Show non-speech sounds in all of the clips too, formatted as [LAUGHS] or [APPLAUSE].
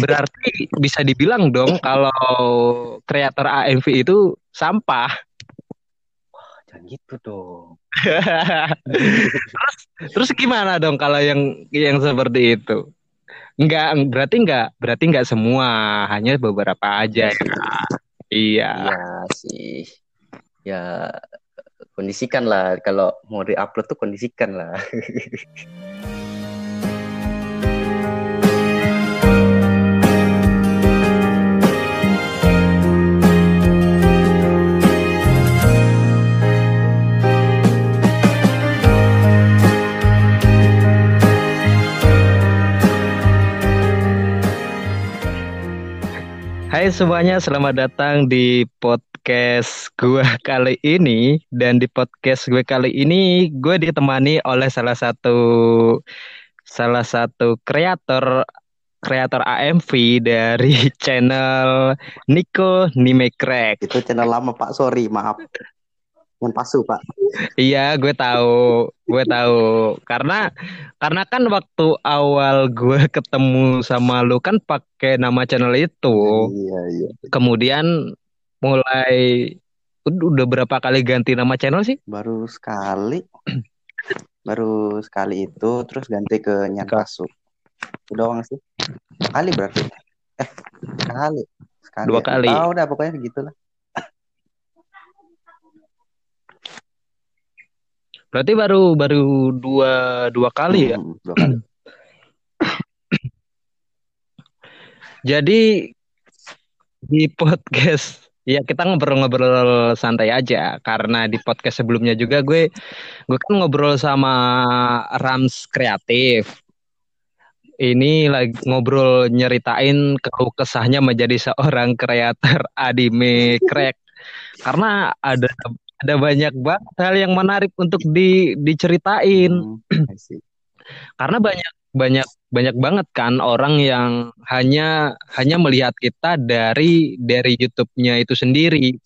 berarti bisa dibilang dong kalau kreator AMV itu sampah. Jangan gitu dong. [LAUGHS] terus terus gimana dong kalau yang yang seperti itu? Enggak, berarti enggak, berarti enggak semua, hanya beberapa aja ya. Iya. Iya sih. Ya kondisikan lah kalau mau di-upload tuh kondisikan lah. [LAUGHS] Hai semuanya, selamat datang di podcast gue [LAUGHS] kali ini dan di podcast gue kali ini gue ditemani oleh salah satu salah satu kreator kreator AMV dari [LAUGHS] channel Nico Nimekrek. Itu channel lama Pak, sorry maaf. Yang pasu Pak. Iya, gue tahu, gue tahu. Karena karena kan waktu awal gue ketemu sama lu kan pakai nama channel itu. Iya iya. Kemudian mulai udah berapa kali ganti nama channel sih? Baru sekali. [CLEARS THROAT] Baru sekali itu terus ganti ke Nyan Pasu. Udah doang sih. Sekali berarti. Eh, sekali. Sekali. Dua kali. Oh, udah pokoknya begitulah. Berarti baru baru dua dua kali ya? Hmm, dua kali. [CLEARS THROAT] Jadi di podcast ya kita ngobrol-ngobrol santai aja karena di podcast sebelumnya juga gue gue kan ngobrol sama Rams kreatif. Ini lagi ngobrol nyeritain keluh kesahnya menjadi seorang kreator [LAUGHS] anime crack karena ada ada banyak banget hal yang menarik untuk di diceritain. Hmm. [CLEARS THROAT] Karena banyak banyak banyak banget kan orang yang hanya hanya melihat kita dari dari YouTube-nya itu sendiri.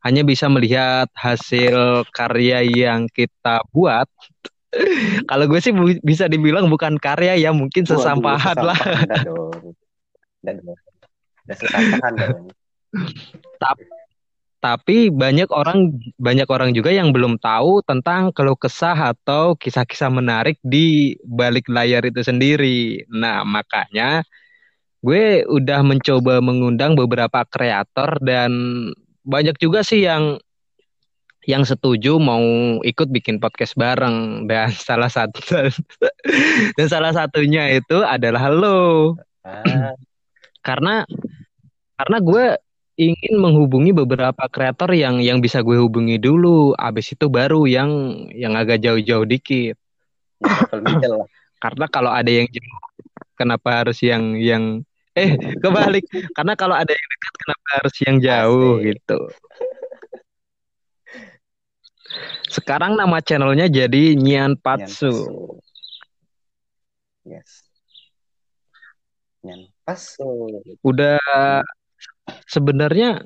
Hanya bisa melihat hasil karya yang kita buat. [LAUGHS] Kalau gue sih bu- bisa dibilang bukan karya ya, mungkin Waduh, sesampahan lah. dong. Dong. Dah sesampahan dong. [LAUGHS] Tapi tapi banyak orang banyak orang juga yang belum tahu tentang keluh kesah atau kisah-kisah menarik di balik layar itu sendiri. Nah, makanya gue udah mencoba mengundang beberapa kreator dan banyak juga sih yang yang setuju mau ikut bikin podcast bareng. Dan [LAUGHS] salah satu dan salah satunya itu adalah lo. Ah, [CLEARS THROAT] karena karena gue ingin menghubungi beberapa kreator yang yang bisa gue hubungi dulu abis itu baru yang yang agak jauh-jauh dikit karena kalau ada yang jauh kenapa harus yang yang eh kebalik karena kalau ada yang dekat kenapa harus yang jauh Asik. gitu sekarang nama channelnya jadi Nyan Patsu. Yes. Nyan Pasu. udah sebenarnya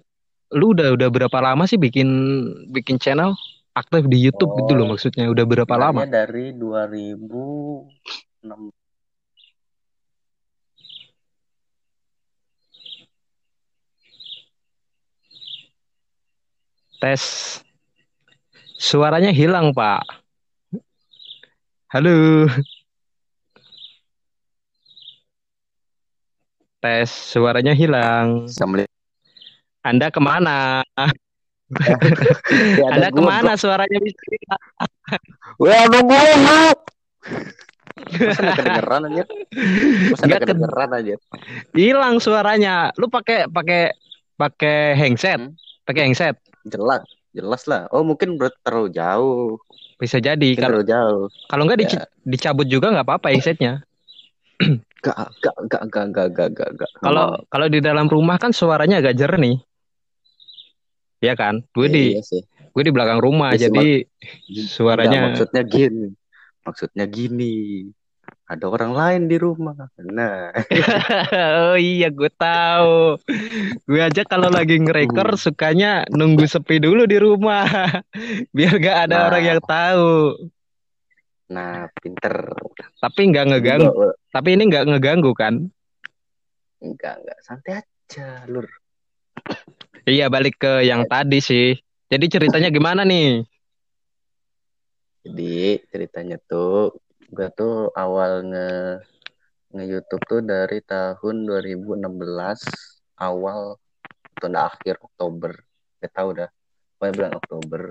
lu udah udah berapa lama sih bikin bikin channel? Aktif di YouTube gitu loh Oh, maksudnya udah berapa lama? dari 2006. tes. Suaranya hilang Pak. Halo. Tes suaranya hilang. Melihat. Anda ke mana [LAUGHS] Ya, ada Anda gua, ke mana suaranya bisa? Wah, Bu. Masa kedengeran aja? Masa ke- kedengeran aja? hilang suaranya lu pakai pakai pakai handset Hmm. pakai handset Jelas, jelas lah. Oh, mungkin terlalu jauh. bisa jadi kalau terlalu jauh. kalau nggak Ya. dic- dicabut juga nggak apa-apa handsetnya Gak, gak, gak, gak, gak, gak, gak, gak. Kalau kalau di dalam rumah kan suaranya agak jernih. Ya kan? Gue Iya, di iya sih. gue di belakang rumah Iya sih, jadi suaranya maksudnya gini. Maksudnya gini. Ada orang lain di rumah. Nah, [LAUGHS] Oh iya gue tahu. Gue aja kalau lagi ngerekor sukanya nunggu sepi dulu di rumah [LAUGHS] biar gak ada Nah. orang yang tahu. nah, pinter. Tapi nggak ngeganggu. Juga, Tapi ini nggak ngeganggu kan? enggak enggak santai aja lur Iya, balik ke yang tadi sih. Jadi ceritanya gimana nih? jadi ceritanya tuh gue tuh awal nge nge YouTube tuh dari tahun 2016 awal atau enggak akhir Oktober gak tahu dah pokoknya bulan Oktober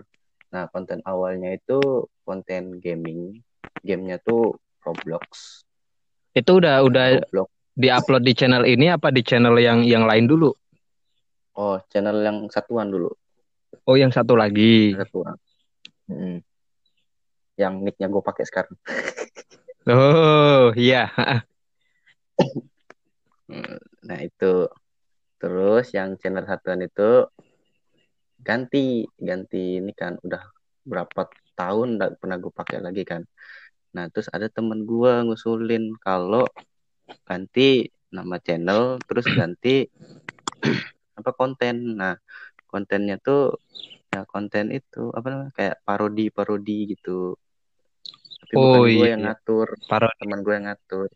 nah konten awalnya itu konten gaming gamenya tuh Roblox Itu udah udah Roblox diupload di channel ini apa di channel yang yang lain dulu? Oh channel yang satuan dulu Oh, yang satu lagi. satuan Mm. yang nicknya gue pakai sekarang [LAUGHS] Oh, iya. [LAUGHS] nah itu terus yang channel satuan itu ganti ganti ini kan udah berapa tahun nggak pernah gue pakai lagi kan nah terus ada temen gue ngusulin kalau ganti nama channel terus ganti [CLEARS THROAT] apa konten nah kontennya tuh ya konten itu apa namanya kayak parodi parodi gitu tapi Oh, bukan gue iya. yang ngatur Parodi teman gue yang ngatur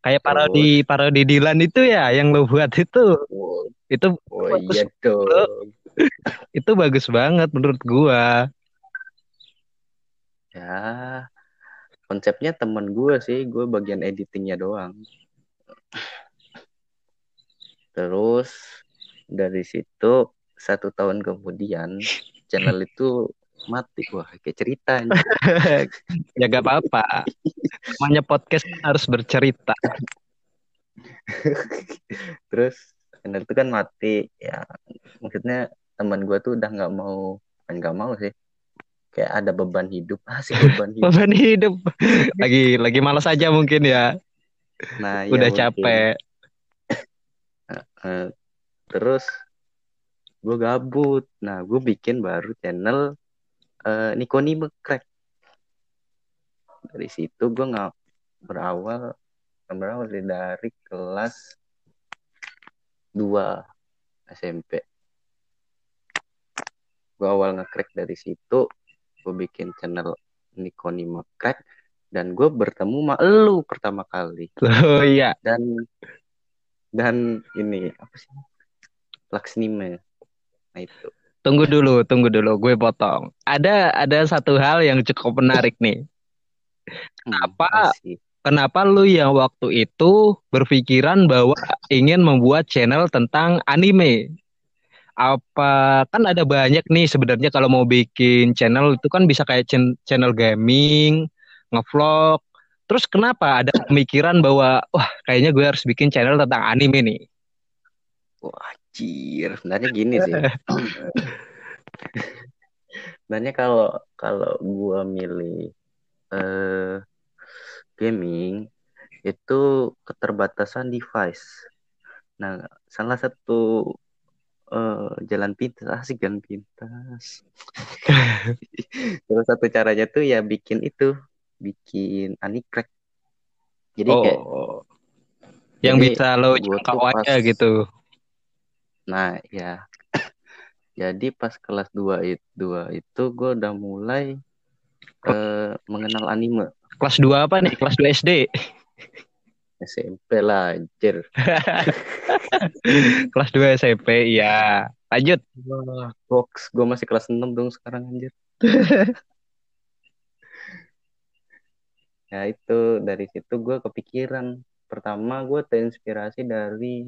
kayak parodi parodi Dilan itu ya yang lo buat itu. oh, Itu oh bagus, iya dong itu bagus banget menurut gua. Ya, konsepnya temen gue sih, gue bagian editingnya doang. Terus dari situ satu tahun kemudian channel itu mati, wah kayak cerita. [LAUGHS] ya gak apa-apa. Namanya podcast kan harus bercerita. [LAUGHS] Terus channel itu kan mati, ya maksudnya teman gue tuh udah nggak mau, nggak mau sih, kayak ada beban hidup, asik beban [LAUGHS] hidup. Beban hidup. Lagi lagi malas aja mungkin ya. Nah, ya Udah mungkin. Terus gue gabut. Nah gue bikin baru channel eh, Nikoni Crack dari situ gue nggak berawal berawal dari, dari kelas 2 SMP gue awal nge-crack dari situ gue bikin channel Nikoni Crack dan gue bertemu sama elu pertama kali. [LAUGHS] Oh iya. dan dan ini apa sih Laksnime nah itu Tunggu dulu, tunggu dulu, gue potong. Ada ada satu hal yang cukup menarik nih. Kenapa? Asik. Kenapa lu yang waktu itu berpikiran bahwa ingin membuat channel tentang anime? Apa kan ada banyak nih sebenarnya kalau mau bikin channel itu kan bisa kayak channel gaming, ngevlog. Terus kenapa ada pemikiran bahwa wah kayaknya gue harus bikin channel tentang anime nih? Wah, anjir. Sebenarnya gini sih. [LAUGHS] Sebenarnya kalau kalau gua milih eh gaming itu keterbatasan device. Nah, salah satu eh, jalan pintas asik jalan pintas. [LAUGHS] Salah satu caranya tuh ya bikin itu, bikin anikrek. Jadi kayak Oh, yang jadi bisa lo jangkau aja pas- gitu. Nah, ya. [COUGHS] Jadi pas kelas 2 itu, 2 itu gue udah mulai eh, mengenal anime. Kelas 2 apa nih? Kelas 2 SD. SMP lah, anjir. [LAUGHS] Kelas 2 SMP, iya. Lanjut. Wah, box. Gue masih kelas 6 dong sekarang, anjir. [LAUGHS] ya itu, dari situ gue kepikiran. Pertama gue terinspirasi dari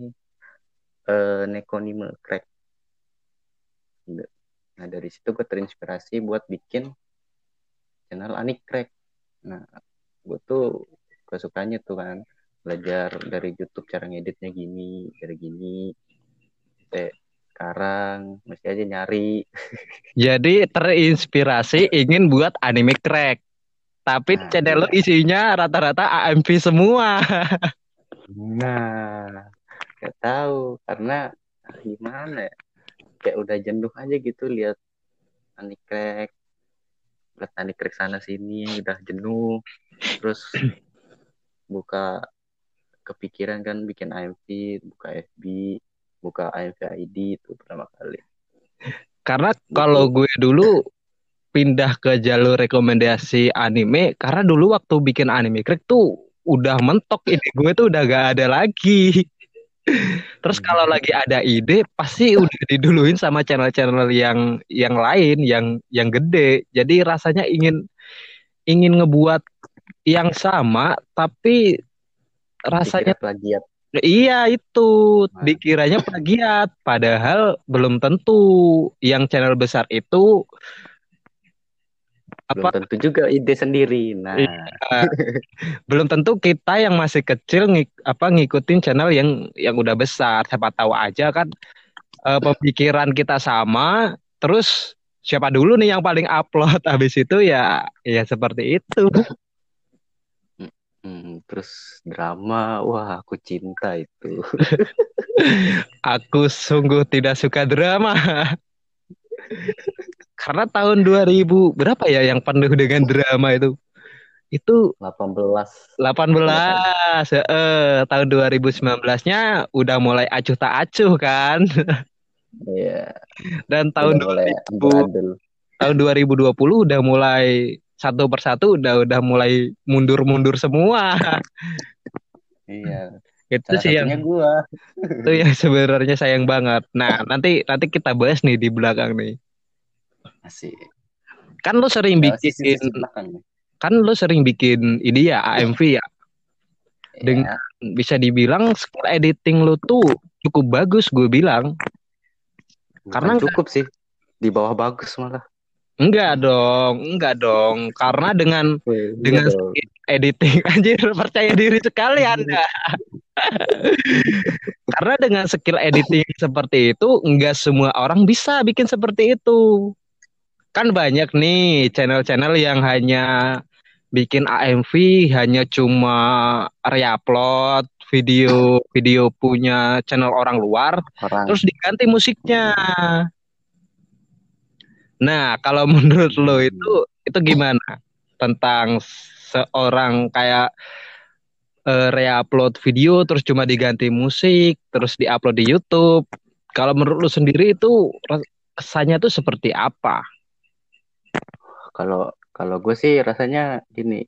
eh, Nekonime Crack. Nah, dari situ gue terinspirasi buat bikin channel Anik Crack. Nah, gue tuh kesukanya tuh kan belajar dari YouTube cara ngeditnya gini, dari gini. Sampai sekarang masih aja nyari. [LAUGHS] Jadi terinspirasi ingin buat anime crack. Tapi Nah, channel lo iya. isinya rata-rata AMV semua. Nah, gak tahu karena ah, gimana ya? Kayak udah jenuh aja gitu lihat Anik Crack. Lihat Anik Crack sana sini udah jenuh. Terus buka kepikiran kan bikin AMV, buka FB, buka AMV ID itu pertama kali. Karena kalau gue dulu pindah ke jalur rekomendasi anime, karena dulu waktu bikin anime crack tuh, udah mentok ide gue tuh udah gak ada lagi. [LAUGHS] Terus kalau lagi ada ide pasti udah diduluin sama channel-channel yang yang lain yang yang gede. Jadi rasanya ingin ingin ngebuat yang sama tapi rasanya Dikira plagiat. iya itu dikiranya plagiat padahal belum tentu yang channel besar itu Belum apa tentu juga ide sendiri. Nah, Iya. [LAUGHS] belum tentu kita yang masih kecil ngik, apa ngikutin channel yang yang udah besar. Siapa tahu aja kan eh, pemikiran kita sama terus siapa dulu nih yang paling upload? [LAUGHS] Habis itu ya ya seperti itu. Hmm, terus drama, wah aku cinta itu. [LAUGHS] aku sungguh tidak suka drama [LAUGHS] karena tahun 2000 berapa ya yang penuh dengan drama itu? Itu 18 18 eh tahun 2019-nya udah mulai acuh tak acuh kan? [LAUGHS] Ya dan tahun udah mulai 2000 adul. tahun 2020 udah mulai satu persatu udah udah mulai mundur-mundur semua. Iya, Itu salah sih yang gua. [LAUGHS] itu yang sebenarnya sayang banget. Nah, nanti nanti kita bahas nih di belakang nih. Asik. Kan lu sering bikin belakang nih. kan lu sering bikin ini ya AMV ya. Dengan Ya, bisa dibilang skill editing lu tuh cukup bagus gue bilang. bukan karena- cukup sih. Di bawah bagus malah. Enggak dong, enggak dong. Karena dengan Wih, dengan iya dong. skill editing [LAUGHS] anjir percaya diri sekali Anda. [LAUGHS] Karena dengan skill editing seperti itu enggak semua orang bisa bikin seperti itu. Kan banyak nih channel-channel yang hanya bikin AMV hanya cuma reupload video video punya channel orang luar orang terus diganti musiknya. Nah, kalau [LAUGHS] menurut lo itu itu gimana? Tentang seorang kayak eh, reupload video terus cuma diganti musik terus diupload di YouTube. Kalau menurut lo sendiri itu rasanya tuh seperti apa? kalau kalau gue sih rasanya gini.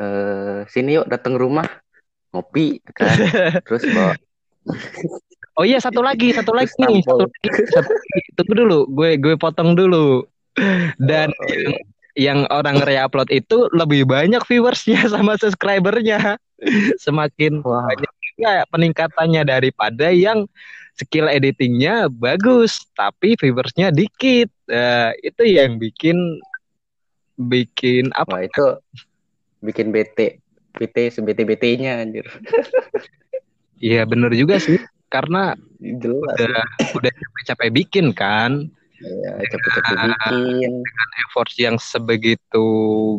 Eh sini yuk datang rumah. Ngopi kan. [LAUGHS] Terus bawa Oh iya satu lagi, satu lagi satu lagi, satu lagi. Tunggu dulu, gue gue potong dulu. Dan Oh, yang, yang orang reupload itu lebih banyak viewersnya [LAUGHS] sama subscribernya. Semakin Wah. banyak peningkatannya daripada yang skill editingnya bagus, tapi viewersnya dikit. Nah, itu yang bikin bikin apa? wah itu bikin bete bete sebete betenya anjir Iya bener juga sih, karena jelas udah udah capek-capek bikin kan. ya cepet-cepet bikin effort yang sebegitu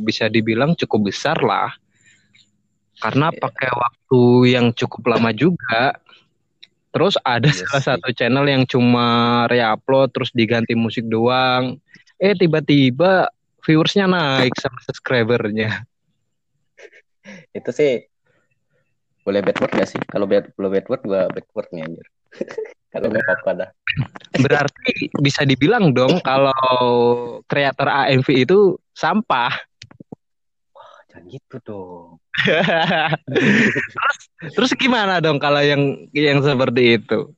bisa dibilang cukup besar lah. Karena Iya. pakai waktu yang cukup lama juga. Terus ada Iya salah satu channel yang cuma reupload terus diganti musik doang. Eh tiba-tiba viewersnya naik sama subscribernya. itu sih boleh backward gak sih kalau bad kalau backward gua backward nih anjir [LAUGHS] kalau nggak apa-apa dah Berarti bisa dibilang dong kalau kreator AMV itu sampah. jangan gitu dong [LAUGHS] terus terus gimana dong kalau yang yang seperti itu?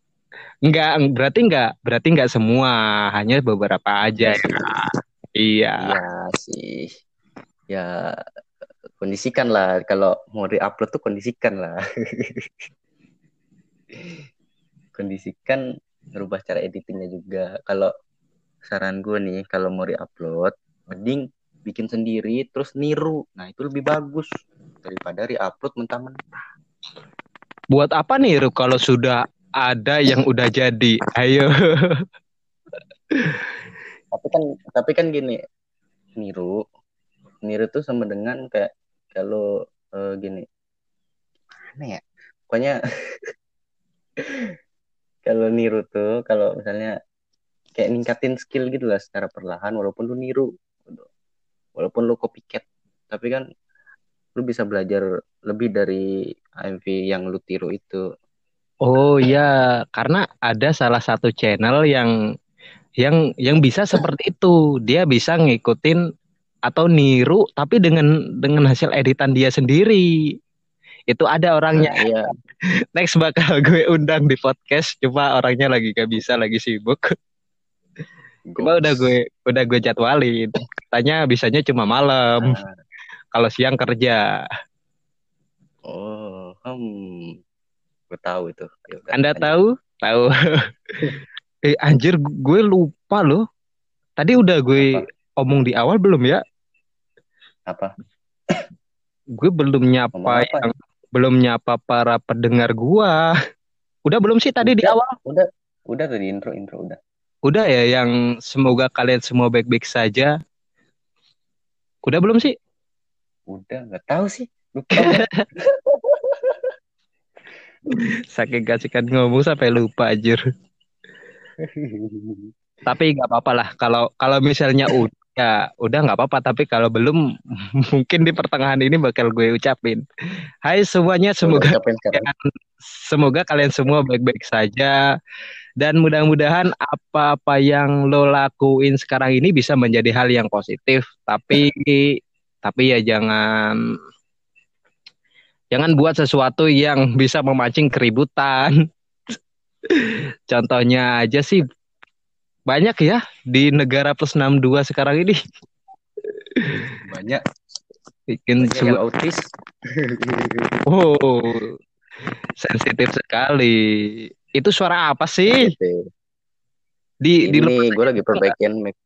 Enggak, berarti enggak, berarti enggak semua, hanya beberapa aja ya. Iya. iya sih ya kondisikan lah. Kalau mau diupload tuh kondisikan lah. [LAUGHS] Kondisikan merubah cara editingnya juga. Kalau saran gue nih kalau mau diupload mending bikin sendiri terus niru. Nah itu lebih bagus daripada reupload mentah-mentah. Buat apa nih Ru, kalau sudah ada yang udah jadi? Ayo. tapi kan tapi kan gini niru. Niru tuh sama dengan kayak kalau eh, gini mana ya pokoknya [LAUGHS] kalau niru tuh kalau misalnya kayak ningkatin skill gitu lah secara perlahan walaupun lu niru gitu. walaupun lu copycat tapi kan lu bisa belajar lebih dari AMV yang lu tiru itu Oh iya, karena ada salah satu channel yang yang yang bisa seperti itu. Dia bisa ngikutin atau niru tapi dengan dengan hasil editan dia sendiri. Itu ada orangnya. Nah, iya. [LAUGHS] Next bakal gue undang di podcast, cuma orangnya lagi gak bisa, lagi sibuk. Cuma udah gue udah gue jadwalin. Katanya bisanya cuma malam. Nah, Kalau siang kerja. oh, hmm. Gue tahu itu. Ya udah, Anda lanjut. tahu? Tahu. [LAUGHS] eh anjir gue lupa loh. Tadi udah gue omong di awal belum ya? Apa? Gue belum nyapa Ngomong apa? yang belum nyapa para pendengar gua. Udah belum sih tadi di Udah. awal? Udah, udah tadi intro intro udah. Udah ya yang semoga kalian semua baik-baik saja. Udah belum sih? Udah, nggak tahu sih. Lupa. [LAUGHS] Saking kasihkan ngomong sampai lupa anjir. [LAUGHS] Tapi nggak apa-apa lah kalau kalau misalnya udah [LAUGHS] ya udah nggak apa-apa tapi kalau belum [LAUGHS] mungkin di pertengahan ini bakal gue ucapin. Hai semuanya semoga sekarang. semoga kalian semua baik-baik saja dan mudah-mudahan apa-apa yang lo lakuin sekarang ini bisa menjadi hal yang positif tapi tapi ya jangan jangan buat sesuatu yang bisa memancing keributan [LAUGHS] contohnya aja sih banyak ya di negara plus 62 sekarang ini Banyak, bikin banyak sebuah autis. [LAUGHS] oh sensitif sekali itu suara apa sih di di Ini gue lagi perbaikin mic.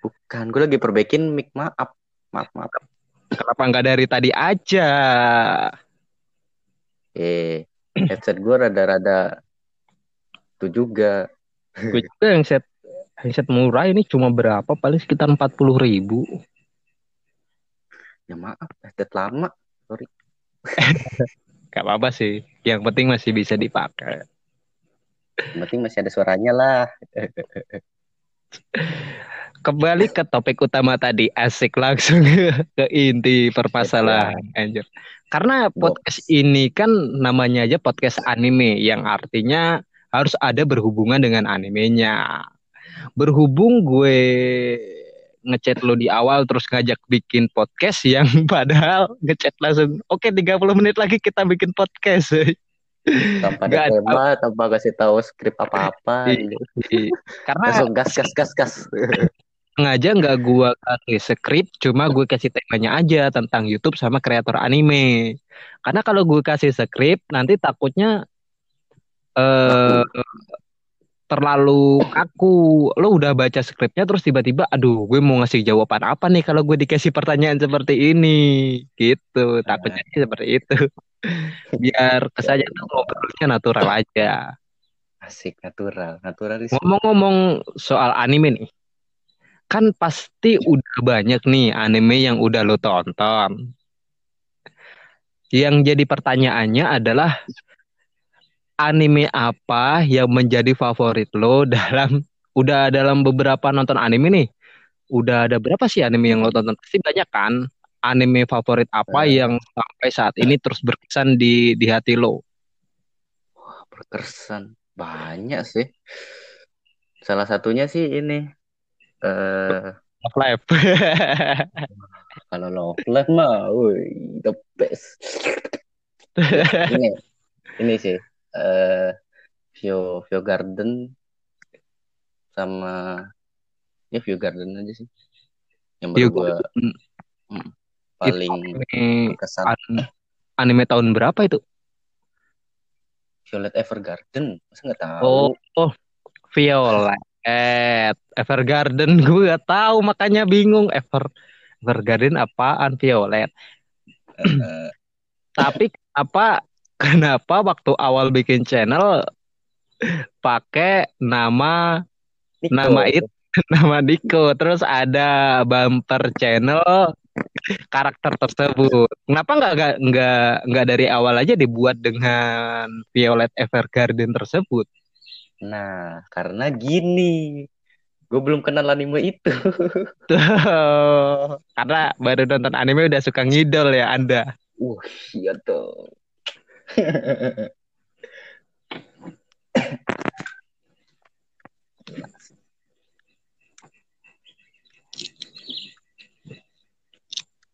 Bukan, gue lagi perbaikin mic. Maaf, maaf, maaf. Kenapa nggak dari tadi aja? Eh, headset gue rada-rada itu juga. Gue juga yang set headset murah ini cuma berapa? Paling sekitar 40 ribu. Ya maaf, headset lama. [LAUGHS] Gak apa-apa sih. Yang penting masih bisa dipakai. Yang penting masih ada suaranya lah. [LAUGHS] Kembali ke topik utama tadi, asik langsung [LAUGHS] ke inti permasalahan. Anjir. Karena podcast ini kan namanya aja podcast anime yang artinya harus ada berhubungan dengan animenya. Berhubung gue ngechat lo di awal terus ngajak bikin podcast yang [LAUGHS] padahal ngechat langsung oke 30 menit lagi kita bikin podcast. Tanpa Nggak ada tema, tanpa kasih tahu skrip apa-apa. Iya. Karena Langsung gas, gas, gas, gas. sengaja nggak gua kasih skrip, cuma gue kasih temanya aja tentang YouTube sama kreator anime. Karena kalau gue kasih skrip, nanti takutnya eh terlalu kaku. Lo udah baca skripnya terus tiba-tiba, aduh, gue mau ngasih jawaban apa nih kalau gue dikasih pertanyaan seperti ini, gitu. Takutnya sih seperti itu. [LAUGHS] Biar kesannya tuh ngobrolnya natural aja. Asik, natural. Naturalis. Ngomong-ngomong soal anime nih, kan pasti udah banyak nih anime yang udah lo tonton. Yang jadi pertanyaannya adalah anime apa yang menjadi favorit lo dalam udah dalam beberapa nonton anime nih? Udah ada berapa sih anime yang lo tonton? Pasti banyak kan? Anime favorit apa Eh. yang sampai saat ini terus berkesan di di hati lo? Berkesan. Banyak sih. Salah satunya sih ini. eh Love Live. [LAUGHS] kalau Love Live mah, woi, the best. [LAUGHS] ini, ini sih. Eh View, View Garden sama ya View Garden aja sih. Yang baru gue Garden. paling Anime, berkesan. an- anime tahun berapa itu? Violet Evergarden, masa nggak tahu? Oh, oh, Violet, Evergarden, [LAUGHS] gue gak tahu makanya bingung. Ever, Evergarden apaan Violet? Eh, Tapi apa? [LAUGHS] Kenapa waktu awal bikin channel pakai nama Nico. Nama itu. [LAUGHS] nama Diko, terus ada bumper channel karakter tersebut. Kenapa nggak nggak nggak nggak dari awal aja dibuat dengan Violet Evergarden tersebut? Nah, karena gini, gue belum kenal anime itu. [LAUGHS] Karena baru nonton anime udah suka ngidol ya Anda. Wah, iya tuh.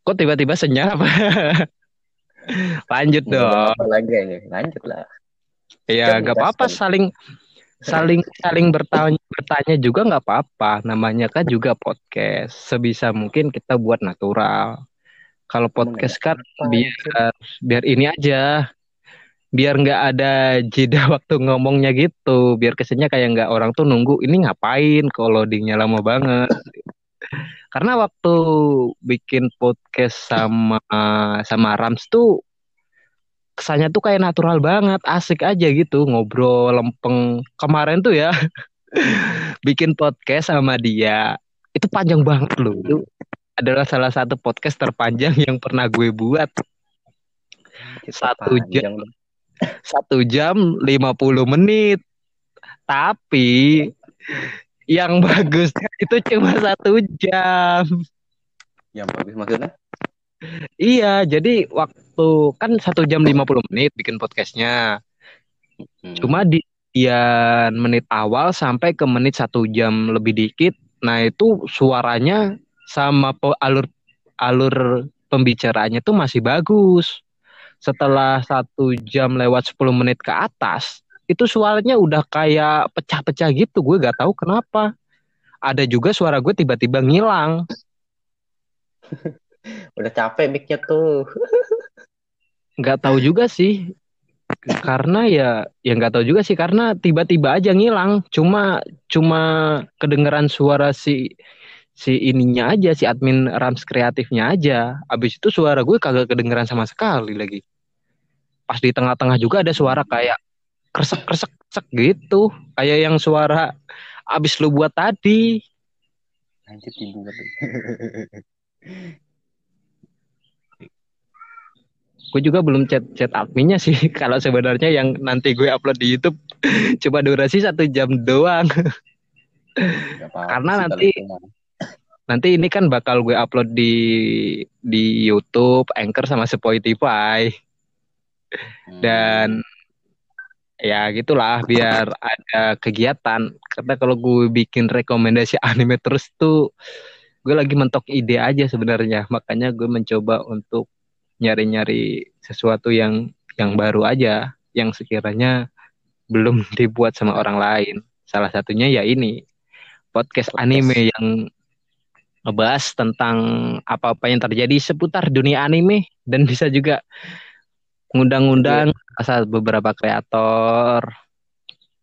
Kok tiba-tiba senyap? [LAUGHS] Lanjut dong. lagi ini? Lanjut lah. Ya, Kan nggak apa-apa saling saling saling bertanya bertanya juga nggak apa-apa. Namanya kan juga podcast. Sebisa mungkin kita buat natural. Kalau podcast kan biar biar ini aja, biar nggak ada jeda [LAUGHS] waktu ngomongnya gitu. Biar kesannya kayak nggak orang tuh nunggu ini ngapain kalau loadingnya lama banget. [LAUGHS] Karena waktu bikin podcast sama sama Rams tuh kesannya tuh kayak natural banget, asik aja gitu, ngobrol lempeng. Kemarin tuh ya [LAUGHS] bikin podcast sama dia, itu panjang banget loh. Itu adalah salah satu podcast terpanjang yang pernah gue buat. Anjir, Satu jam. Satu jam 50 menit. Tapi yang [LAUGHS] bagusnya itu cuma satu jam. Yang bagus maksudnya? Iya, jadi waktu kan satu jam 50 menit bikin podcastnya. Hmm. Cuma di bagian menit awal sampai ke menit satu jam lebih dikit. Nah itu suaranya sama alur alur pembicaraannya tuh masih bagus. Setelah satu jam lewat 10 menit ke atas, itu suaranya udah kayak pecah-pecah gitu. Gue gak tahu kenapa. Ada juga suara gue tiba-tiba ngilang. [LAUGHS] Udah capek mic-nya tuh. [LAUGHS] Nggak tahu juga sih. Karena ya ya nggak tahu juga sih karena tiba-tiba aja ngilang. Cuma cuma kedengeran suara si si ininya aja si admin Rams kreatifnya aja. Abis itu suara gue kagak kedengeran sama sekali lagi. Pas di tengah-tengah juga ada suara kayak kresek kresek kresek gitu. Kayak yang suara abis lu buat tadi. Anjir tidur. Gue juga belum chat chat adminnya sih. [LAUGHS] Kalau sebenarnya yang nanti gue upload di YouTube [LAUGHS] cuma durasi satu jam doang. Karena nanti nanti ini kan bakal gue upload di di YouTube, Anchor sama Spotify Hmm. dan ya gitulah biar ada kegiatan. Karena kalau gue bikin rekomendasi [LAUGHS] anime terus tuh gue lagi mentok ide aja sebenarnya. Makanya gue mencoba untuk nyari-nyari sesuatu yang yang baru aja, yang sekiranya belum [LAUGHS] dibuat sama orang lain. Salah satunya ya ini podcast Podcast. anime yang ngebahas tentang apa-apa yang terjadi seputar dunia anime dan bisa juga ngundang-undang asal beberapa kreator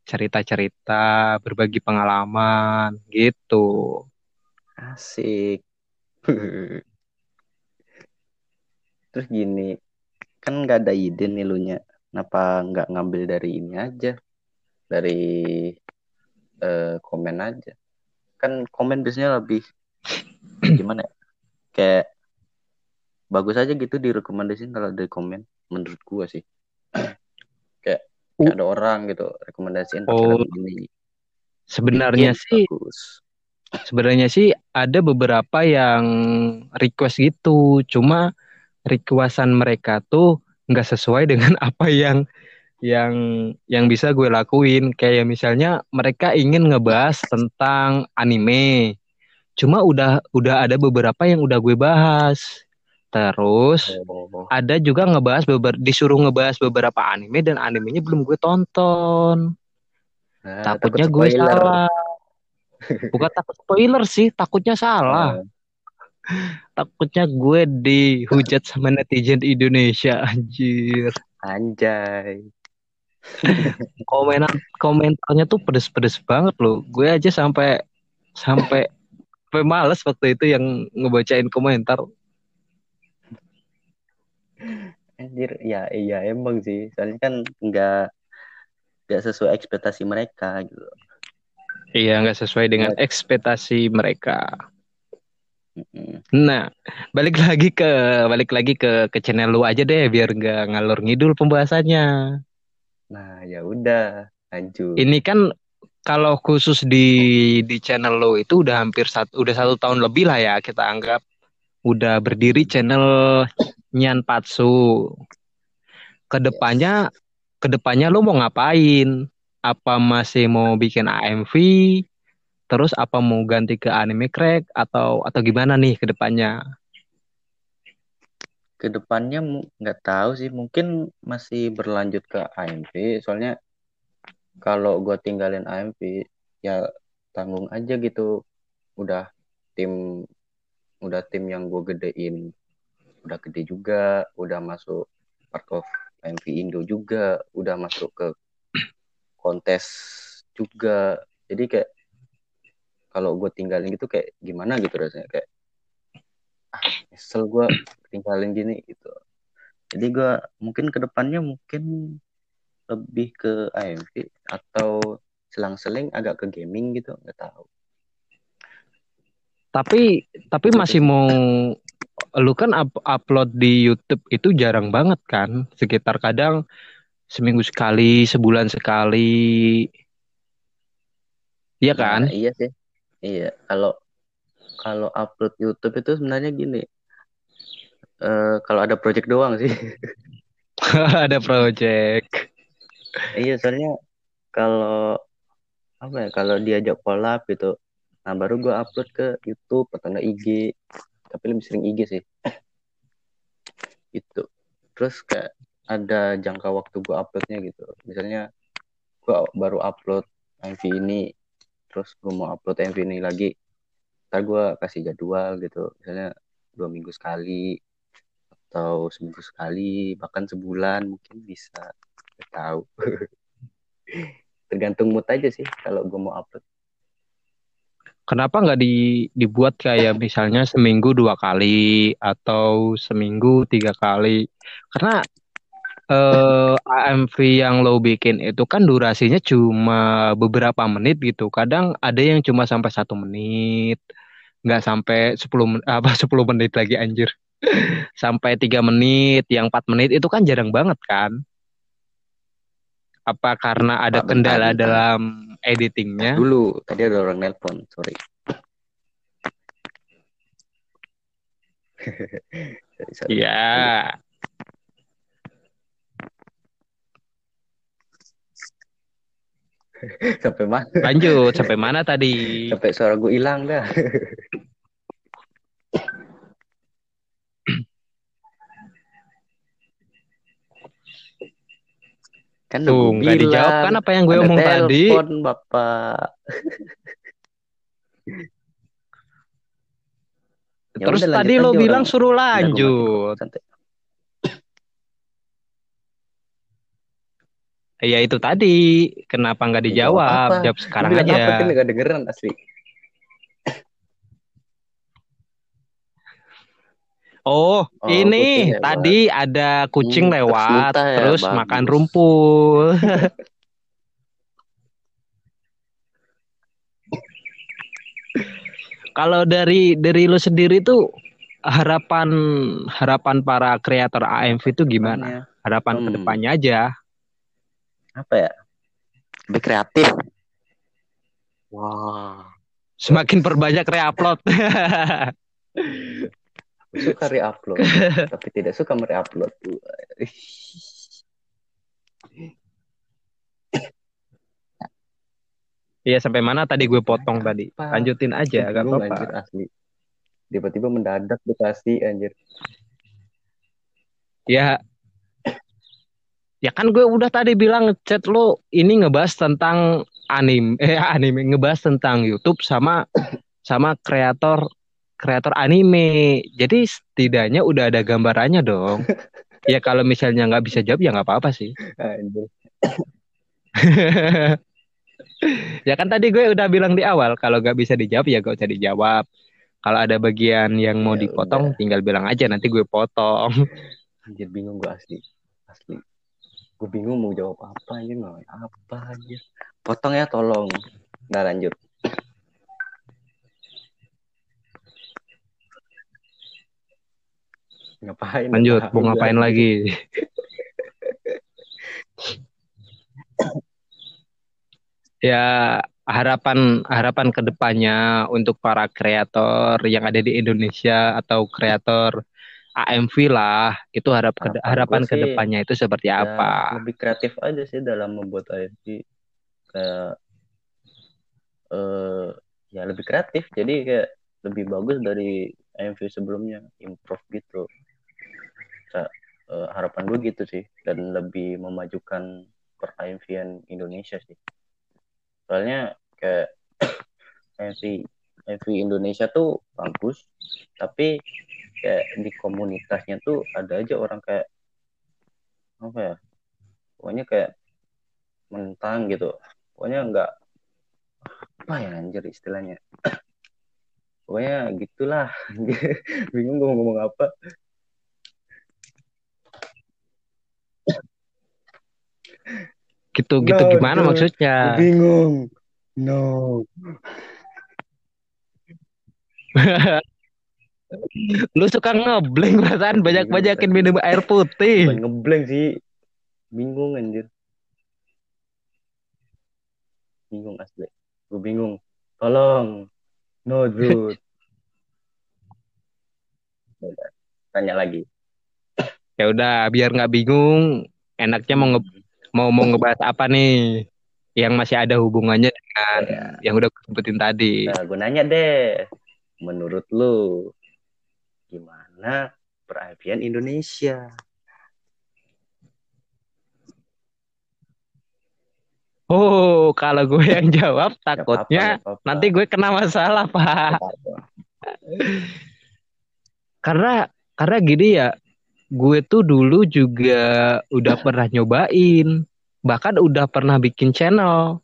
cerita-cerita berbagi pengalaman gitu Asik. [LAUGHS] Terus gini, kan nggak ada ide nih lu nya. Kenapa nggak ngambil dari ini aja? Dari eh, komen aja. Kan komen biasanya lebih [CLEARS THROAT] gimana ya? Kayak bagus aja gitu direkomendasiin kalau dari komen menurut gua sih. [CLEARS THROAT] Kayak, kayak ada orang gitu rekomendasiin Oh. lagu ini. sebenarnya Bikin sih bagus. sebenarnya sih ada beberapa yang request gitu cuma requestan mereka tuh nggak sesuai dengan [LAUGHS] apa yang yang yang bisa gue lakuin kayak misalnya mereka ingin ngebahas tentang anime cuma udah udah ada beberapa yang udah gue bahas terus Oh, ada juga ngebahas beber disuruh ngebahas beberapa anime dan animenya belum gue tonton. Nah, takutnya takut gue spoiler. salah. Bukan takut spoiler sih takutnya salah. Oh, takutnya gue dihujat sama netizen Indonesia anjir. Anjay. [LAUGHS] komenan komentarnya tuh pedes-pedes banget loh. Gue aja sampai sampai sampai males waktu itu yang ngebacain komentar Anjir, ya iya emang sih. Soalnya kan nggak nggak sesuai ekspektasi mereka gitu. iya nggak sesuai dengan ekspektasi mereka nah balik lagi ke balik lagi ke ke channel lu aja deh biar nggak ngalur ngidul pembahasannya Nah, ya udah, lanjut. ini kan kalau khusus di di channel lo itu udah hampir satu udah satu tahun lebih lah ya kita anggap udah berdiri channel Nyan Patsu. Ke depannya ke depannya lo mau ngapain? Apa masih mau bikin AMV? Terus apa mau ganti ke anime crack atau atau gimana nih ke depannya? ke depannya nggak tahu sih mungkin masih berlanjut ke AMV soalnya kalau gue tinggalin AMV ya tanggung aja gitu udah tim udah tim yang gue gedein udah gede juga udah masuk part of AMV Indo juga udah masuk ke kontes juga. Jadi kayak kalau gue tinggalin gitu kayak gimana gitu rasanya? Kayak ah nyesel gue tinggalin gini gitu. Jadi gue mungkin ke depannya mungkin lebih ke AMV atau selang-seling agak ke gaming gitu nggak tahu. Tapi tapi masih sih. mau lu kan up- upload di YouTube itu jarang banget kan? Sekitar kadang seminggu sekali, sebulan sekali. Iya kan? Nah, iya sih iya kalau kalau upload YouTube itu sebenarnya gini eh kalau ada project doang sih [LAUGHS] Ada project. iya soalnya kalau apa ya kalau diajak collab gitu nah baru gue upload ke YouTube atau enggak IG tapi lebih sering IG sih. [LAUGHS] Itu terus kayak ada jangka waktu gue uploadnya gitu. Misalnya gue baru upload MV ini terus gue mau upload MV ini lagi ntar gue kasih jadwal gitu. Misalnya dua minggu sekali atau seminggu sekali bahkan sebulan mungkin bisa. Tahu. [LAUGHS] Tergantung mood aja sih kalau gue mau upload Kenapa nggak di, dibuat kayak misalnya seminggu dua kali atau seminggu tiga kali? Karena eh, AMV yang lo bikin itu kan durasinya cuma beberapa menit gitu. Kadang ada yang cuma sampai satu menit, nggak sampai 10 men- apa [LAUGHS] 10 menit lagi anjir. Sampai tiga menit, yang empat menit itu kan jarang banget kan? Apa karena ada Pak, kendala bentar. dalam editingnya? dulu tadi ada orang nelpon sorry. [LAUGHS] Iya. [LAUGHS] sampai mana Lanjut sampai mana tadi? sampai suara gue hilang dah [LAUGHS] kan Tuh, nggak dijawab kan apa yang gue omong tadi? telepon bapak [LAUGHS] Ya Terus udah, tadi lo bilang orang- suruh lanjut. santai. Ya itu tadi, kenapa nggak jawab dijawab? apa? Jawab sekarang aja. apa kan gak dengeran asli Oh, Oh, ini lewat. tadi ada kucing Hmm, terus lewat, muntah ya, terus bagus. makan rumpul. [LAUGHS] Kalau dari dari lo sendiri tuh harapan harapan para kreator AMV itu gimana? Harapan Hmm. ke depannya aja. apa ya lebih kreatif wah Semakin perbanyak reupload. [LAUGHS] suka reupload [LAUGHS] tapi tidak suka mereupload Iya sampai mana tadi gue potong tadi? Apa? Lanjutin aja, gak Bingung, apa-apa. anjir asli tiba-tiba mendadak dikasih anjir Ya, ya kan gue udah tadi bilang chat lo ini ngebahas tentang anime, eh [LAUGHS] anime ngebahas tentang YouTube sama sama kreator kreator anime. Jadi setidaknya udah ada gambarannya dong. [LAUGHS] Ya kalau misalnya nggak bisa jawab ya nggak apa-apa sih. [LAUGHS] Ya kan tadi gue udah bilang di awal kalau nggak bisa dijawab ya gak usah dijawab. Kalau ada bagian yang mau Ya dipotong tinggal bilang aja nanti gue potong. [LAUGHS] anjir bingung gue asli asli gue bingung mau jawab apa mau apa anjir potong ya tolong nah lanjut ngapain Lanjut, mau ngapain lagi? [LAUGHS] ya harapan harapan ke depannya untuk para kreator yang ada di Indonesia atau kreator AMV lah itu harap Harapan harapan ke depannya itu seperti Ya, apa? lebih kreatif aja sih dalam membuat AFC kayak eh ya lebih kreatif jadi kayak lebih bagus dari AMV sebelumnya improve gitu uh, harapan gue gitu sih. Dan lebih memajukan per Indonesia sih. Soalnya kayak [CLEARS THROAT] AMV AMV Indonesia tuh bagus. Tapi kayak di komunitasnya tuh ada aja orang kayak apa ya pokoknya kayak mentang gitu. Pokoknya enggak apa ya anjir istilahnya. [CLEARS THROAT] Pokoknya gitulah. [LAUGHS] Bingung gue ngomong apa gitu gitu no, gimana dude. maksudnya? bingung no. Lu suka ngeblank perasaan banyak banyakin minum air putih. Ngeblank sih. Bingung anjir. Bingung asli. Gue bingung. Tolong. No dude. [LAUGHS] Tanya lagi. Ya udah biar nggak bingung enaknya mau nge mau mau ngebahas apa nih yang masih ada hubungannya dengan ya. yang udah gue sebutin tadi nah gue nanya deh menurut lu gimana per Indonesia Oh, kalau gue yang jawab takutnya apa, apa, apa. nanti gue kena masalah, Pak. karena karena gini ya, gue tuh dulu juga udah pernah nyobain, bahkan udah pernah bikin channel.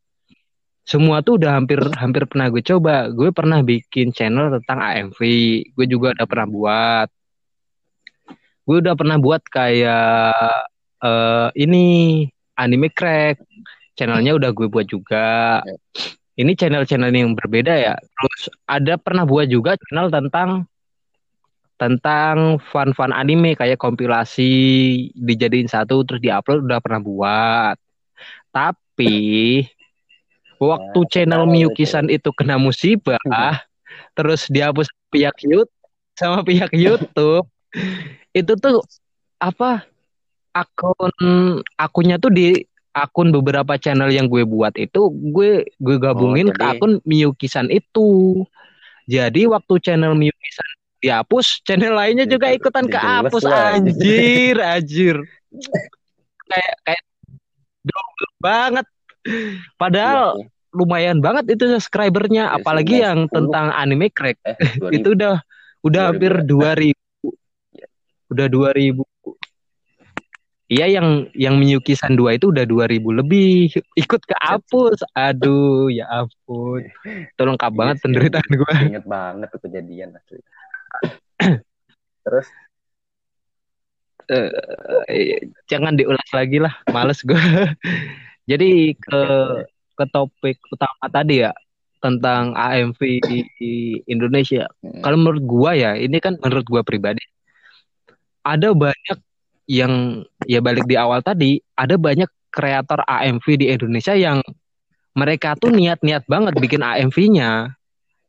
Semua tuh udah hampir hampir pernah gue coba. Gue pernah bikin channel tentang AMV, gue juga udah pernah buat. Gue udah pernah buat kayak uh, ini anime crack channelnya udah gue buat juga. Ya. Ini channel-channel yang berbeda ya. Terus ada pernah buat juga channel tentang tentang fun-fun anime kayak kompilasi dijadiin satu terus diupload udah pernah buat. Tapi waktu ya, channel Miyuki-san itu kena musibah, [LAUGHS] terus dihapus pihak YouTube sama pihak YouTube, itu tuh apa akun akunnya tuh di akun beberapa channel yang gue buat itu gue gue gabungin oh, jadi... ke akun Miyuki-san itu. Jadi waktu channel Miyuki-san dihapus, channel lainnya juga ikutan kehapus anjir, anjir. kayak kayak double banget. Padahal iya, iya. lumayan banget itu subscribernya, ya, apalagi yang tentang anime crack. Eh, [LAUGHS] itu udah udah 2000. hampir 2000. Iya. Udah 2000 Iya yang yang Miyuki San 2 itu udah 2000 lebih ikut ke apus. Aduh, ya ampun. Itu lengkap iya banget penderitaan gue. Ingat banget kejadian asli. Terus uh, jangan diulas lagi lah, males gue. [LAUGHS] Jadi ke ke topik utama tadi ya tentang AMV di Indonesia. Hmm. Kalau menurut gua ya, ini kan menurut gua pribadi ada banyak yang ya balik di awal tadi ada banyak kreator AMV di Indonesia yang mereka tuh niat-niat banget bikin AMV-nya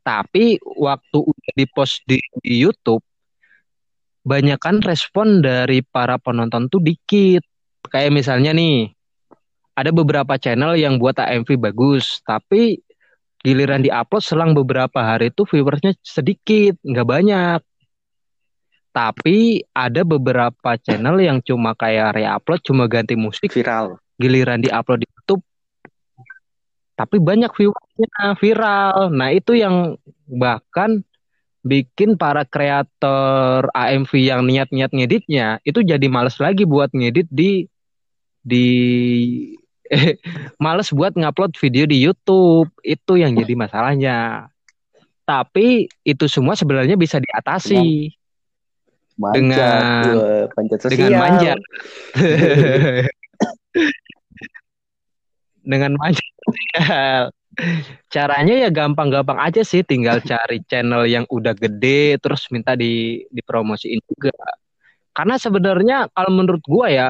tapi waktu udah dipost di, di YouTube banyakkan respon dari para penonton tuh dikit. Kayak misalnya nih ada beberapa channel yang buat AMV bagus tapi giliran diupload selang beberapa hari itu viewersnya sedikit nggak banyak. Tapi ada beberapa channel yang cuma kayak reupload cuma ganti musik viral. giliran diupload di tapi banyak viewersnya viral. Nah itu yang bahkan bikin para kreator AMV yang niat-niat ngeditnya itu jadi males lagi buat ngedit di di eh, [LAUGHS] males buat ngupload video di YouTube. Itu yang jadi masalahnya. Tapi itu semua sebenarnya bisa diatasi. Manja, dengan panjat sosial. dengan manja [LAUGHS] dengan manja caranya ya gampang-gampang aja sih tinggal cari channel yang udah gede terus minta di dipromosiin juga. Karena sebenarnya kalau menurut gua ya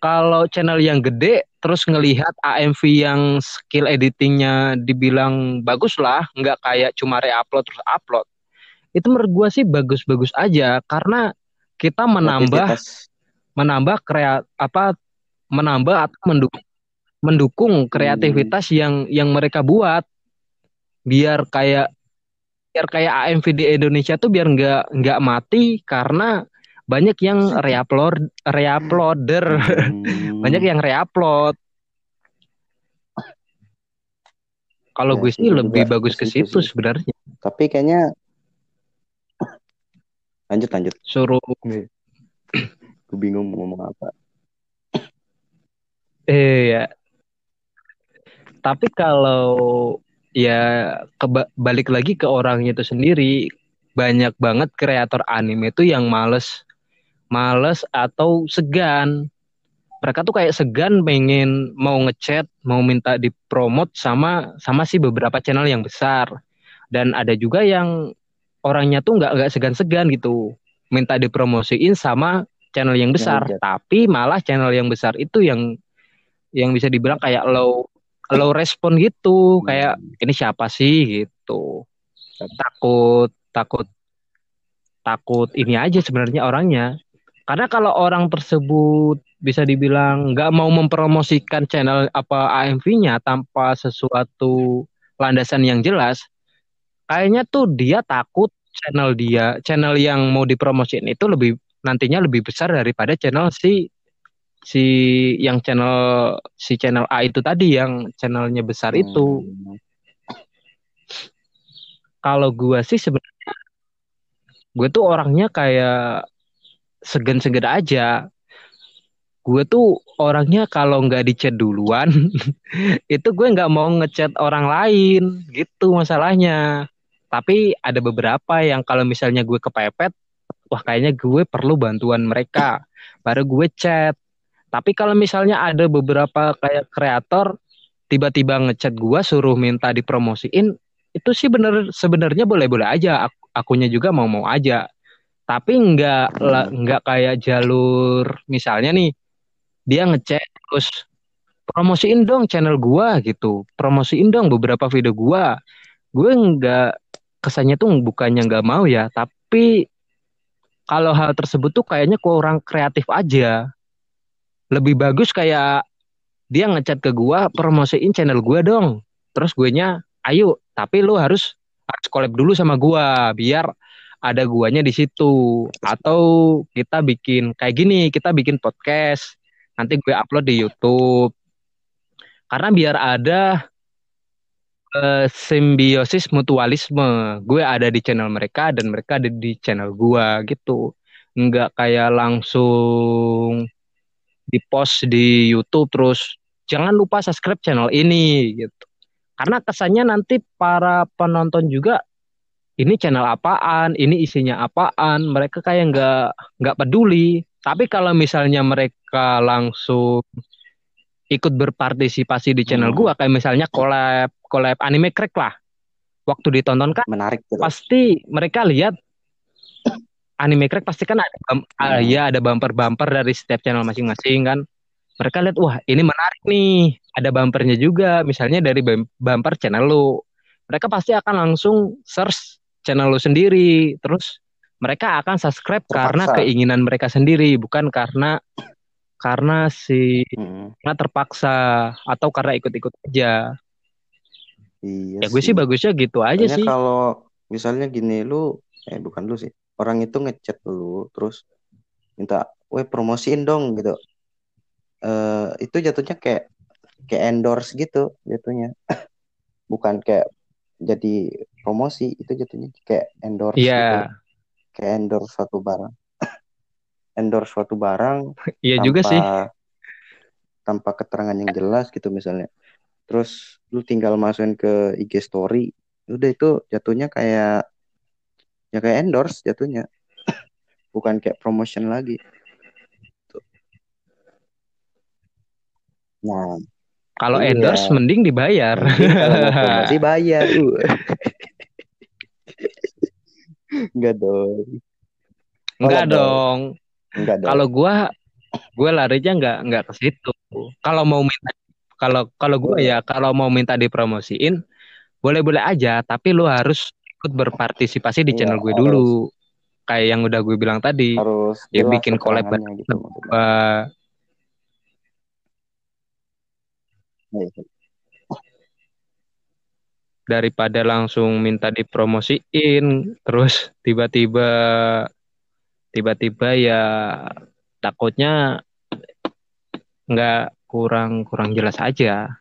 kalau channel yang gede terus ngelihat AMV yang skill editingnya dibilang bagus lah nggak kayak cuma reupload terus upload. Itu menurut gue sih bagus-bagus aja karena kita menambah menambah kreat apa menambah atau mendukung mendukung kreativitas hmm. yang yang mereka buat. Biar kayak biar kayak AMV di Indonesia tuh biar nggak nggak mati karena banyak yang reupload reuploader. Hmm, [LAUGHS] banyak yang reupload. Kalau Ya, gue sih gue lebih juga bagus ke situ sebenarnya. Tapi kayaknya [COUGHS] lanjut lanjut. Suruh. Gue bingung mau ngomong apa. Eh ya tapi kalau ya balik lagi ke orangnya itu sendiri banyak banget kreator anime itu yang males males atau segan. Mereka tuh kayak segan pengen mau ngechat mau minta dipromot sama sama si beberapa channel yang besar. Dan ada juga yang orangnya tuh nggak nggak segan-segan gitu. Minta dipromosiin sama channel yang besar. hujat. tapi malah channel yang besar itu yang yang bisa dibilang kayak low low respon gitu kayak ini siapa sih? gitu. Takut takut takut ini aja sebenarnya orangnya. Karena kalau orang tersebut bisa dibilang nggak mau mempromosikan channel apa AMV-nya tanpa sesuatu landasan yang jelas kayaknya tuh dia takut channel dia channel yang mau dipromosiin itu lebih nantinya lebih besar daripada channel si si yang channel si channel A itu tadi yang channelnya besar itu. Hmm, kalau gua sih sebenarnya gue tuh orangnya kayak segan-segan aja. Gue tuh orangnya kalau nggak dicat duluan [LAUGHS] itu gue nggak mau ngechat orang lain gitu masalahnya. Tapi ada beberapa yang kalau misalnya gue kepepet wah kayaknya gue perlu bantuan mereka. Baru gue chat tapi kalau misalnya ada beberapa kayak kreator tiba-tiba ngechat gue suruh minta dipromosiin itu sih bener sebenarnya boleh-boleh aja. Ak- akunya juga mau-mau aja. Tapi nggak la- nggak kayak jalur misalnya nih dia ngechat terus promosiin dong channel gua gitu. Promosiin dong beberapa video gua. Gue nggak kesannya tuh bukannya nggak mau ya tapi kalau hal tersebut tuh kayaknya kurang kreatif aja lebih bagus kayak dia ngechat ke gua promosiin channel gua dong. Terus gue nya ayo tapi lu harus harus collab dulu sama gua biar ada guanya di situ. Atau kita bikin kayak gini kita bikin podcast nanti gue upload di YouTube. Karena biar ada eh, simbiosis mutualisme. Gue ada di channel mereka dan mereka ada di channel gua gitu. Nggak kayak langsung di post di YouTube terus jangan lupa subscribe channel ini gitu. Karena kesannya nanti para penonton juga ini channel apaan? Ini isinya apaan? Mereka kayak nggak nggak peduli. Tapi kalau misalnya mereka langsung ikut berpartisipasi di channel Hmm. gua kayak misalnya collab collab anime crack lah. Waktu ditonton kan menarik gitu pasti mereka lihat anime crack pasti kan ada bum- ah, Hmm. ya ada bumper-bumper dari setiap channel masing-masing kan. Mereka lihat wah ini menarik nih. Ada bumpernya juga misalnya dari bum- bumper channel lu. Mereka pasti akan langsung search channel lu sendiri. Terus mereka akan subscribe karena Terpaksa. keinginan mereka sendiri bukan karena karena si Hmm, karena terpaksa atau karena ikut-ikut aja. Iya ya gue sih. bagusnya gitu aja Soalnya sih. kalau misalnya gini lu eh bukan lu sih orang itu ngechat lu terus minta weh promosiin dong gitu. Eh itu jatuhnya kayak kayak endorse gitu jatuhnya. [CLEARS THROAT] Bukan kayak jadi promosi itu jatuhnya kayak endorse gitu. Iya kayak endorse suatu barang. [CLEARS THROAT] Endorse suatu barang [LAUGHS] iya tanpa juga sih. tanpa keterangan yang jelas gitu misalnya. Terus lu tinggal masukin ke IG story udah itu jatuhnya kayak ya kayak endorse jatuhnya. Bukan kayak promotion lagi. Tuh. nah kalau Iya. endorse mending dibayar. Mending kalau mau promosi [LAUGHS] bayar enggak dong. Enggak Enggak dong. enggak dong. Kalau gua gue larinya nggak nggak ke situ. Kalau mau minta kalau kalau gue ya kalau mau minta dipromosiin boleh boleh aja tapi lu harus ikut berpartisipasi di Iya, channel gue harus. dulu kayak yang udah gue bilang tadi harus Ya, bikin collab gitu iya. daripada langsung minta dipromosiin terus tiba-tiba tiba-tiba ya takutnya nggak kurang kurang jelas aja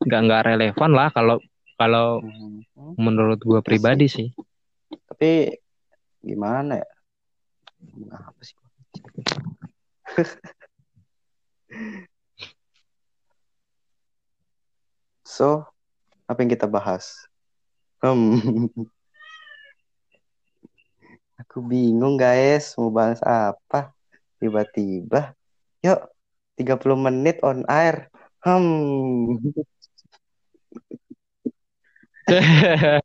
nggak nggak relevan lah kalau kalau Hmm. menurut gue pribadi sih Tapi gimana ya? Apa sih? [LAUGHS] so, apa yang kita bahas? Hmm. [LAUGHS] Aku bingung guys, mau bahas apa? Tiba-tiba, yuk 30 menit on air. Hmm. [LAUGHS] [LAUGHS]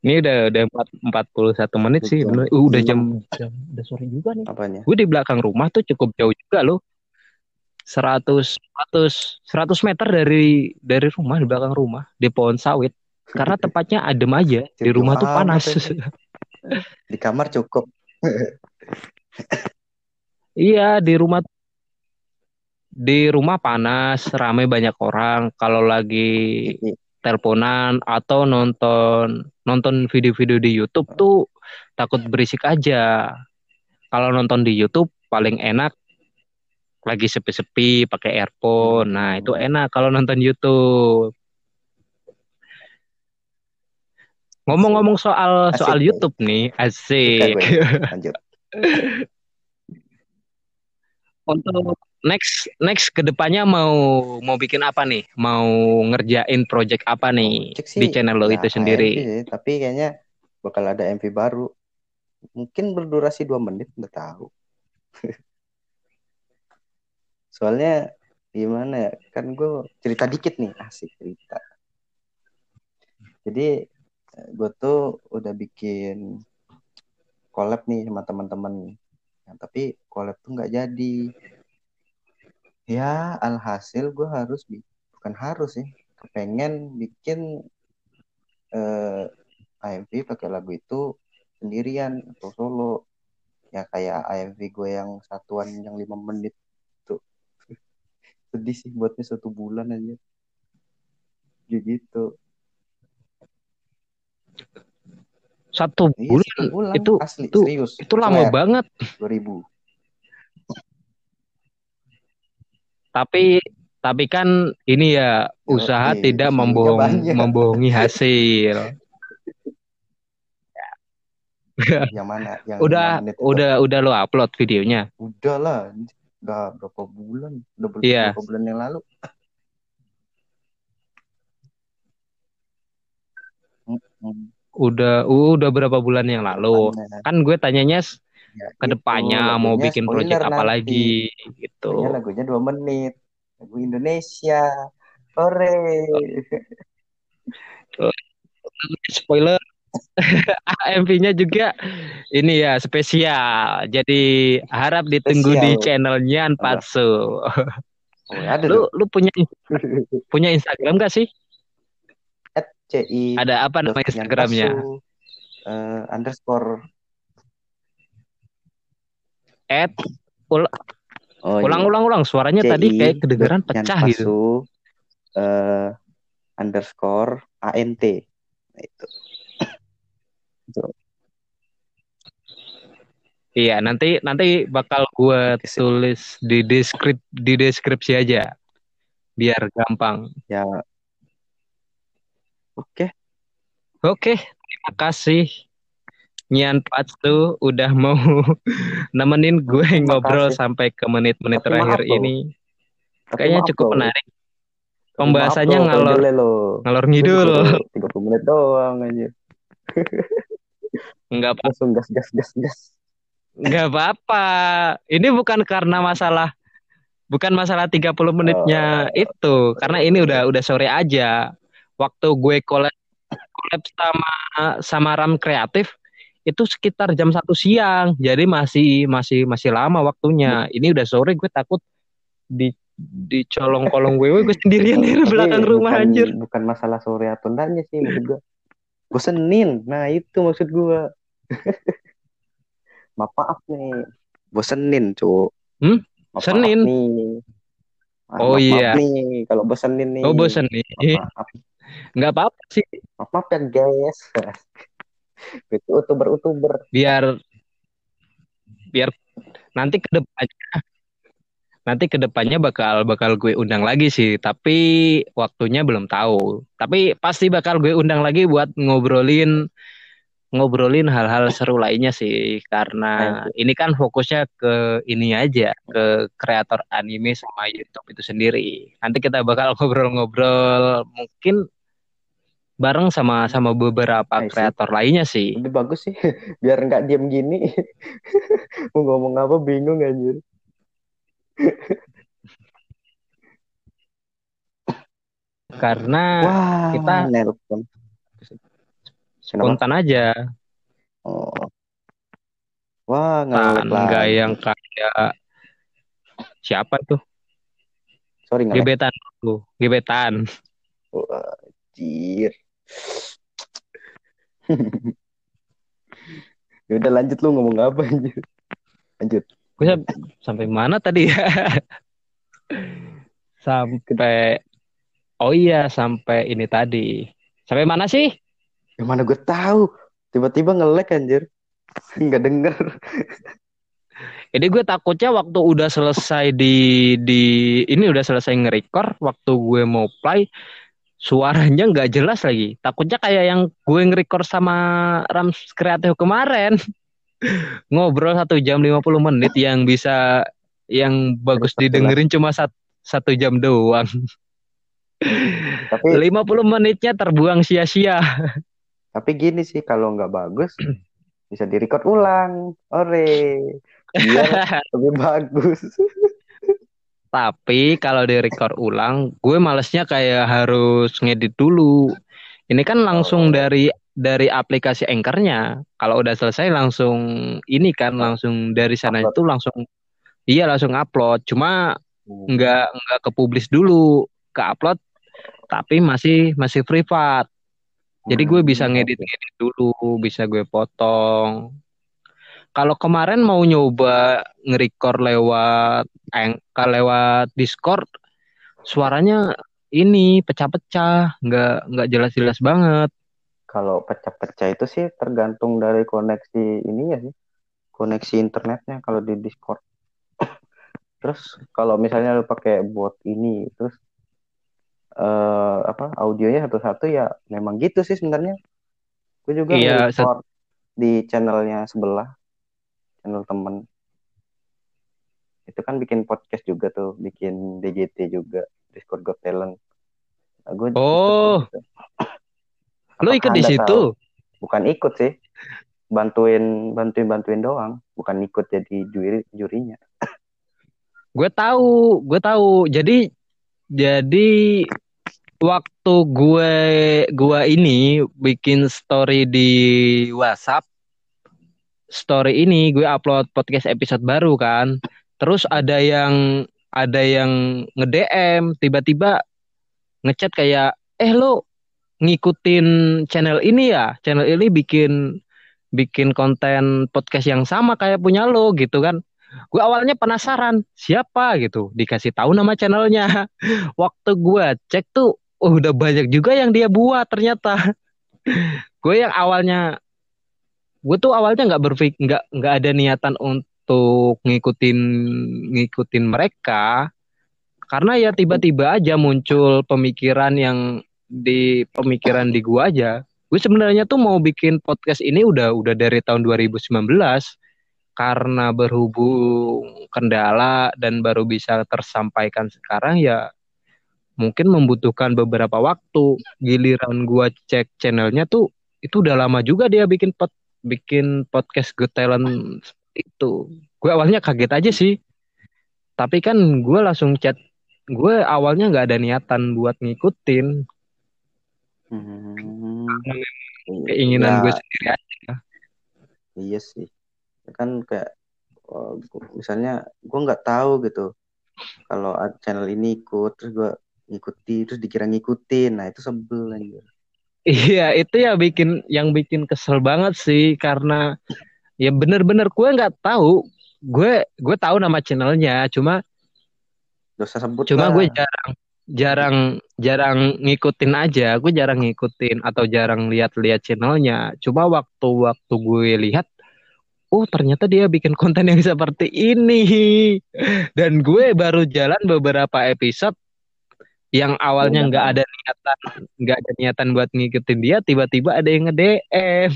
ini udah udah empat empat puluh satu menit sih bener. Uh, udah jam, jam udah sore juga nih Apanya? gue di belakang rumah tuh cukup jauh juga loh 100 100 100 meter dari dari rumah di belakang rumah di pohon sawit karena [LAUGHS] tempatnya adem aja di rumah tuh panas. [LAUGHS] Di kamar cukup. iya di rumah di rumah panas ramai banyak orang kalau lagi teleponan atau nonton nonton video-video di YouTube tuh takut berisik aja. Kalau nonton di YouTube paling enak lagi sepi-sepi pakai earphone. Nah, itu enak kalau nonton YouTube. Ngomong-ngomong soal Asik, soal. YouTube nih, asik. Lanjut. [LAUGHS] Untuk next next ke depannya mau mau bikin apa nih? Mau ngerjain project apa nih Cek di channel lo ya itu sendiri? AMV sih, tapi kayaknya bakal ada MV baru. Mungkin berdurasi dua menit, nggak tahu. [LAUGHS] Soalnya gimana ya? Kan gue cerita dikit nih, asik cerita. Jadi gue tuh udah bikin collab nih sama teman-teman. Nah, tapi collab tuh nggak jadi. Ya, alhasil gue harus bukan harus sih, kepengen bikin eh, AMV pakai lagu itu sendirian atau solo. Ya kayak AMV gue yang satuan yang lima menit tuh. [LAUGHS] Sedih sih buatnya satu bulan aja. Gitu. Satu Iya, bulan satu bulan itu asli itu serius. itu lama Swear, banget. 2000. Tapi tapi kan ini ya usaha Yoi, tidak membohong banyak. membohongi hasil. [LAUGHS] Yang mana? Yang Udah itu? udah udah lo upload videonya. Udah lah. Udah berapa bulan? Udah Iya. berapa bulan yang lalu? Udah udah berapa bulan yang lalu. Kan gue tanyanya ya ke itu, depannya mau lagunya bikin project apa nanti. lagi gitu. Makanya lagunya dua menit. Lagu Indonesia. Hore. [LAUGHS] Spoiler [LAUGHS] AMV-nya juga ini ya spesial. Jadi harap ditunggu di Spesial. channelnya Anpatsu. Oh, ada Lu tuh. lu punya [LAUGHS] punya Instagram gak sih? CI. Ada apa nama Instagramnya? Eh, underscore. At ul- Oh, iya. ulang ulang ulang suaranya tadi kayak kedengeran pecah gitu. Nyanpasu, eh, underscore ANT. Nah, itu. Iya, nanti nanti bakal gue tulis di deskrip di deskripsi aja biar gampang. Ya. Oke. Oke, terima kasih Nyan Patsu udah mau [LAUGHS] nemenin gue Terima ngobrol kasih. sampai ke menit-menit terakhir maaf ini. Tapi Kayaknya maaf cukup loh. menarik. Pembahasannya maaf ngalor ngalor ngidul. juga 30 menit doang aja. Enggak apa Langsung gas gas gas gas. enggak apa-apa. Ini bukan karena masalah bukan masalah 30 menitnya Eh, itu, karena ini udah udah sore aja. Waktu gue collab collab sama sama Ram Kreatif itu sekitar jam satu siang. Jadi masih masih masih lama waktunya. Ini udah sore gue takut di di colong kolong gue gue sendirian di tapi belakang rumah bukan anjir. bukan masalah sore atau enggaknya sih maksud gue. Bosenin. Nah, itu maksud gue. [LAUGHS] maaf maaf nih. Bosenin, Cuk. Hmm? Maaf, Senin? nih. Maaf, Oh, maaf, iya. maaf nih kalau bosenin nih. Oh bosen nih. Maaf, maaf. Nggak apa-apa sih. Maaf, maaf ya, guys. [LAUGHS] itu youtuber-youtuber. Biar biar nanti ke depannya nanti ke depannya bakal bakal gue undang lagi sih, tapi waktunya belum tahu. Tapi pasti bakal gue undang lagi buat ngobrolin ngobrolin hal-hal seru lainnya sih karena ini kan fokusnya ke ini aja ke kreator anime sama YouTube itu sendiri. Nanti kita bakal ngobrol-ngobrol mungkin bareng sama sama beberapa kreator lainnya sih. Lebih bagus sih [LAUGHS] biar nggak diem gini. [LAUGHS] Mau ngomong apa bingung anjir. [LAUGHS] Karena Wah, kita nelpon. Spontan aja. Oh. Wah, nggak yang kayak siapa tuh? Sorry, Gebetan tuh, gebetan. Wah, anjir. [LAUGHS] ya udah lanjut lu ngomong apa anjir. Lanjut. Gue sampai mana tadi ya? [LAUGHS] sampai Oh iya, sampai ini tadi. Sampai mana sih? Yang mana gue tahu. Tiba-tiba ngelek anjir. Nggak denger. Jadi gue takutnya waktu udah selesai di di ini udah selesai nge-record, waktu gue mau play suaranya nggak jelas lagi. Takutnya kayak yang gue nge-record sama Rams Kreatif kemarin. [LAUGHS] Ngobrol satu jam 50 menit yang bisa yang bagus didengerin cuma satu, satu jam doang. Tapi 50 menitnya terbuang sia-sia. Tapi gini sih kalau nggak bagus bisa direcord ulang. Ore. Biar [LAUGHS] lebih bagus. Tapi kalau di record ulang, gue malesnya kayak harus ngedit dulu. Ini kan langsung oh. dari dari aplikasi Anchor-nya. Kalau udah selesai langsung ini kan langsung dari sana upload. itu langsung iya langsung upload. Cuma hmm. nggak nggak ke publis dulu, ke upload tapi masih masih privat. Jadi gue bisa hmm, ngedit-ngedit dulu, bisa gue potong. Kalau kemarin mau nyoba nge-record lewat Anchor lewat Discord, suaranya ini pecah-pecah, nggak nggak jelas-jelas banget. Kalau pecah-pecah itu sih tergantung dari koneksi ini ya sih, koneksi internetnya kalau di Discord. [COUGHS] terus kalau misalnya lu pakai bot ini, terus uh, apa audionya satu-satu ya memang gitu sih sebenarnya. Gue juga iya, di channelnya sebelah channel temen. Itu kan bikin podcast juga tuh bikin DGT juga Discord Got Talent. Nah, gue oh. lo ikut di situ? tahu? bukan ikut sih. Bantuin bantuin bantuin doang. Bukan ikut jadi juri jurinya. [LAUGHS] Gue tahu gue tahu. Jadi jadi waktu gue gue ini bikin story di WhatsApp story ini gue upload podcast episode baru kan. Terus ada yang ada yang nge-DM tiba-tiba ngechat kayak eh lo ngikutin channel ini ya. Channel ini bikin bikin konten podcast yang sama kayak punya lo gitu kan. Gue awalnya penasaran siapa gitu, dikasih tahu nama channelnya. [LAUGHS] Waktu gue cek tuh, oh, udah banyak juga yang dia buat ternyata. [LAUGHS] gue yang awalnya gue tuh awalnya nggak berpikir nggak nggak ada niatan untuk ngikutin ngikutin mereka. Karena ya tiba-tiba aja muncul pemikiran yang di pemikiran di gue aja. Gue sebenarnya tuh mau bikin podcast ini udah udah dari tahun 2019 karena berhubung kendala dan baru bisa tersampaikan sekarang ya mungkin membutuhkan beberapa waktu. Giliran gue cek channelnya tuh itu udah lama juga dia bikin pod bikin podcast Good Talent itu. Gue awalnya kaget aja sih. Tapi kan gue langsung chat. Gue awalnya nggak ada niatan buat ngikutin. Hmm. Keinginan ya, gue sendiri aja. Iya sih. Kan kayak oh, misalnya gue nggak tahu gitu. Kalau channel ini ikut terus gue ngikuti terus dikira ngikutin. Nah itu sebel aja. Iya, itu ya bikin yang bikin kesel banget sih karena ya bener-bener gue nggak tahu. Gue gue tahu nama channelnya, cuma dosa sebut cuma gue jarang jarang jarang ngikutin aja. Gue jarang ngikutin atau jarang lihat-lihat channelnya. Cuma waktu-waktu gue lihat oh ternyata dia bikin konten yang seperti ini. [LAUGHS] Dan gue baru jalan beberapa episode yang awalnya nggak ada niatan nggak ada niatan buat ngikutin dia tiba-tiba ada yang nge DM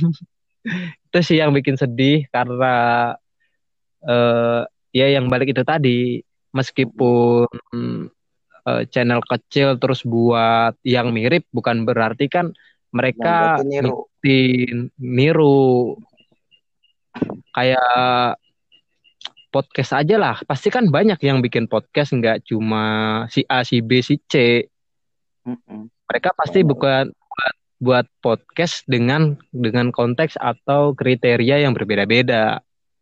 [LAUGHS] itu sih yang bikin sedih karena uh, ya yang balik itu tadi meskipun uh, channel kecil terus buat yang mirip bukan berarti kan mereka niru. niru. Kayak podcast aja lah. Pasti kan banyak yang bikin podcast nggak cuma si A, si B, si C. Mereka pasti bukan buat, buat podcast dengan dengan konteks atau kriteria yang berbeda-beda.